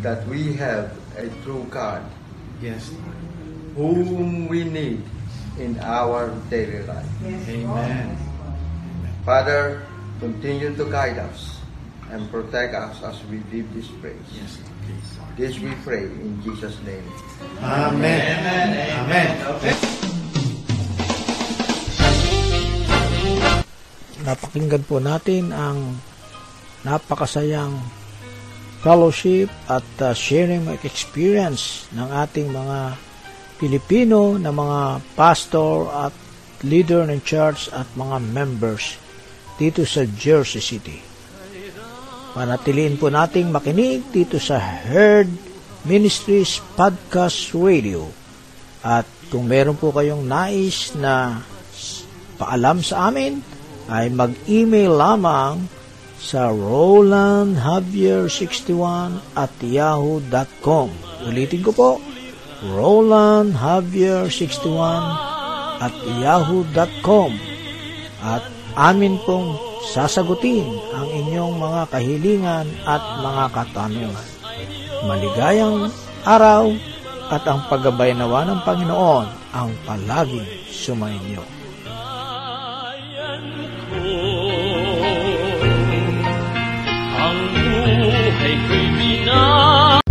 that we have a true God Yes. Whom we need in our daily life. Amen. Father, continue to guide us and protect us as we leave this place. Yes, please. This we pray in Jesus' name. Amen. Amen. napakinggan po natin ang napakasayang fellowship at uh, sharing experience ng ating mga Pilipino na mga pastor at leader ng church at mga members dito sa Jersey City. Panatiliin po nating makinig dito sa Herd Ministries Podcast Radio. At kung meron po kayong nais na paalam sa amin, ay mag-email lamang sa rolandjavier61 at yahoo.com. Ulitin ko po, Roland Javier 61 at yahoo.com at amin pong sasagutin ang inyong mga kahilingan at mga katanungan. Maligayang araw at ang paggabay nawa ng Panginoon ang palaging sumainyo. Ang buhay ko'y binay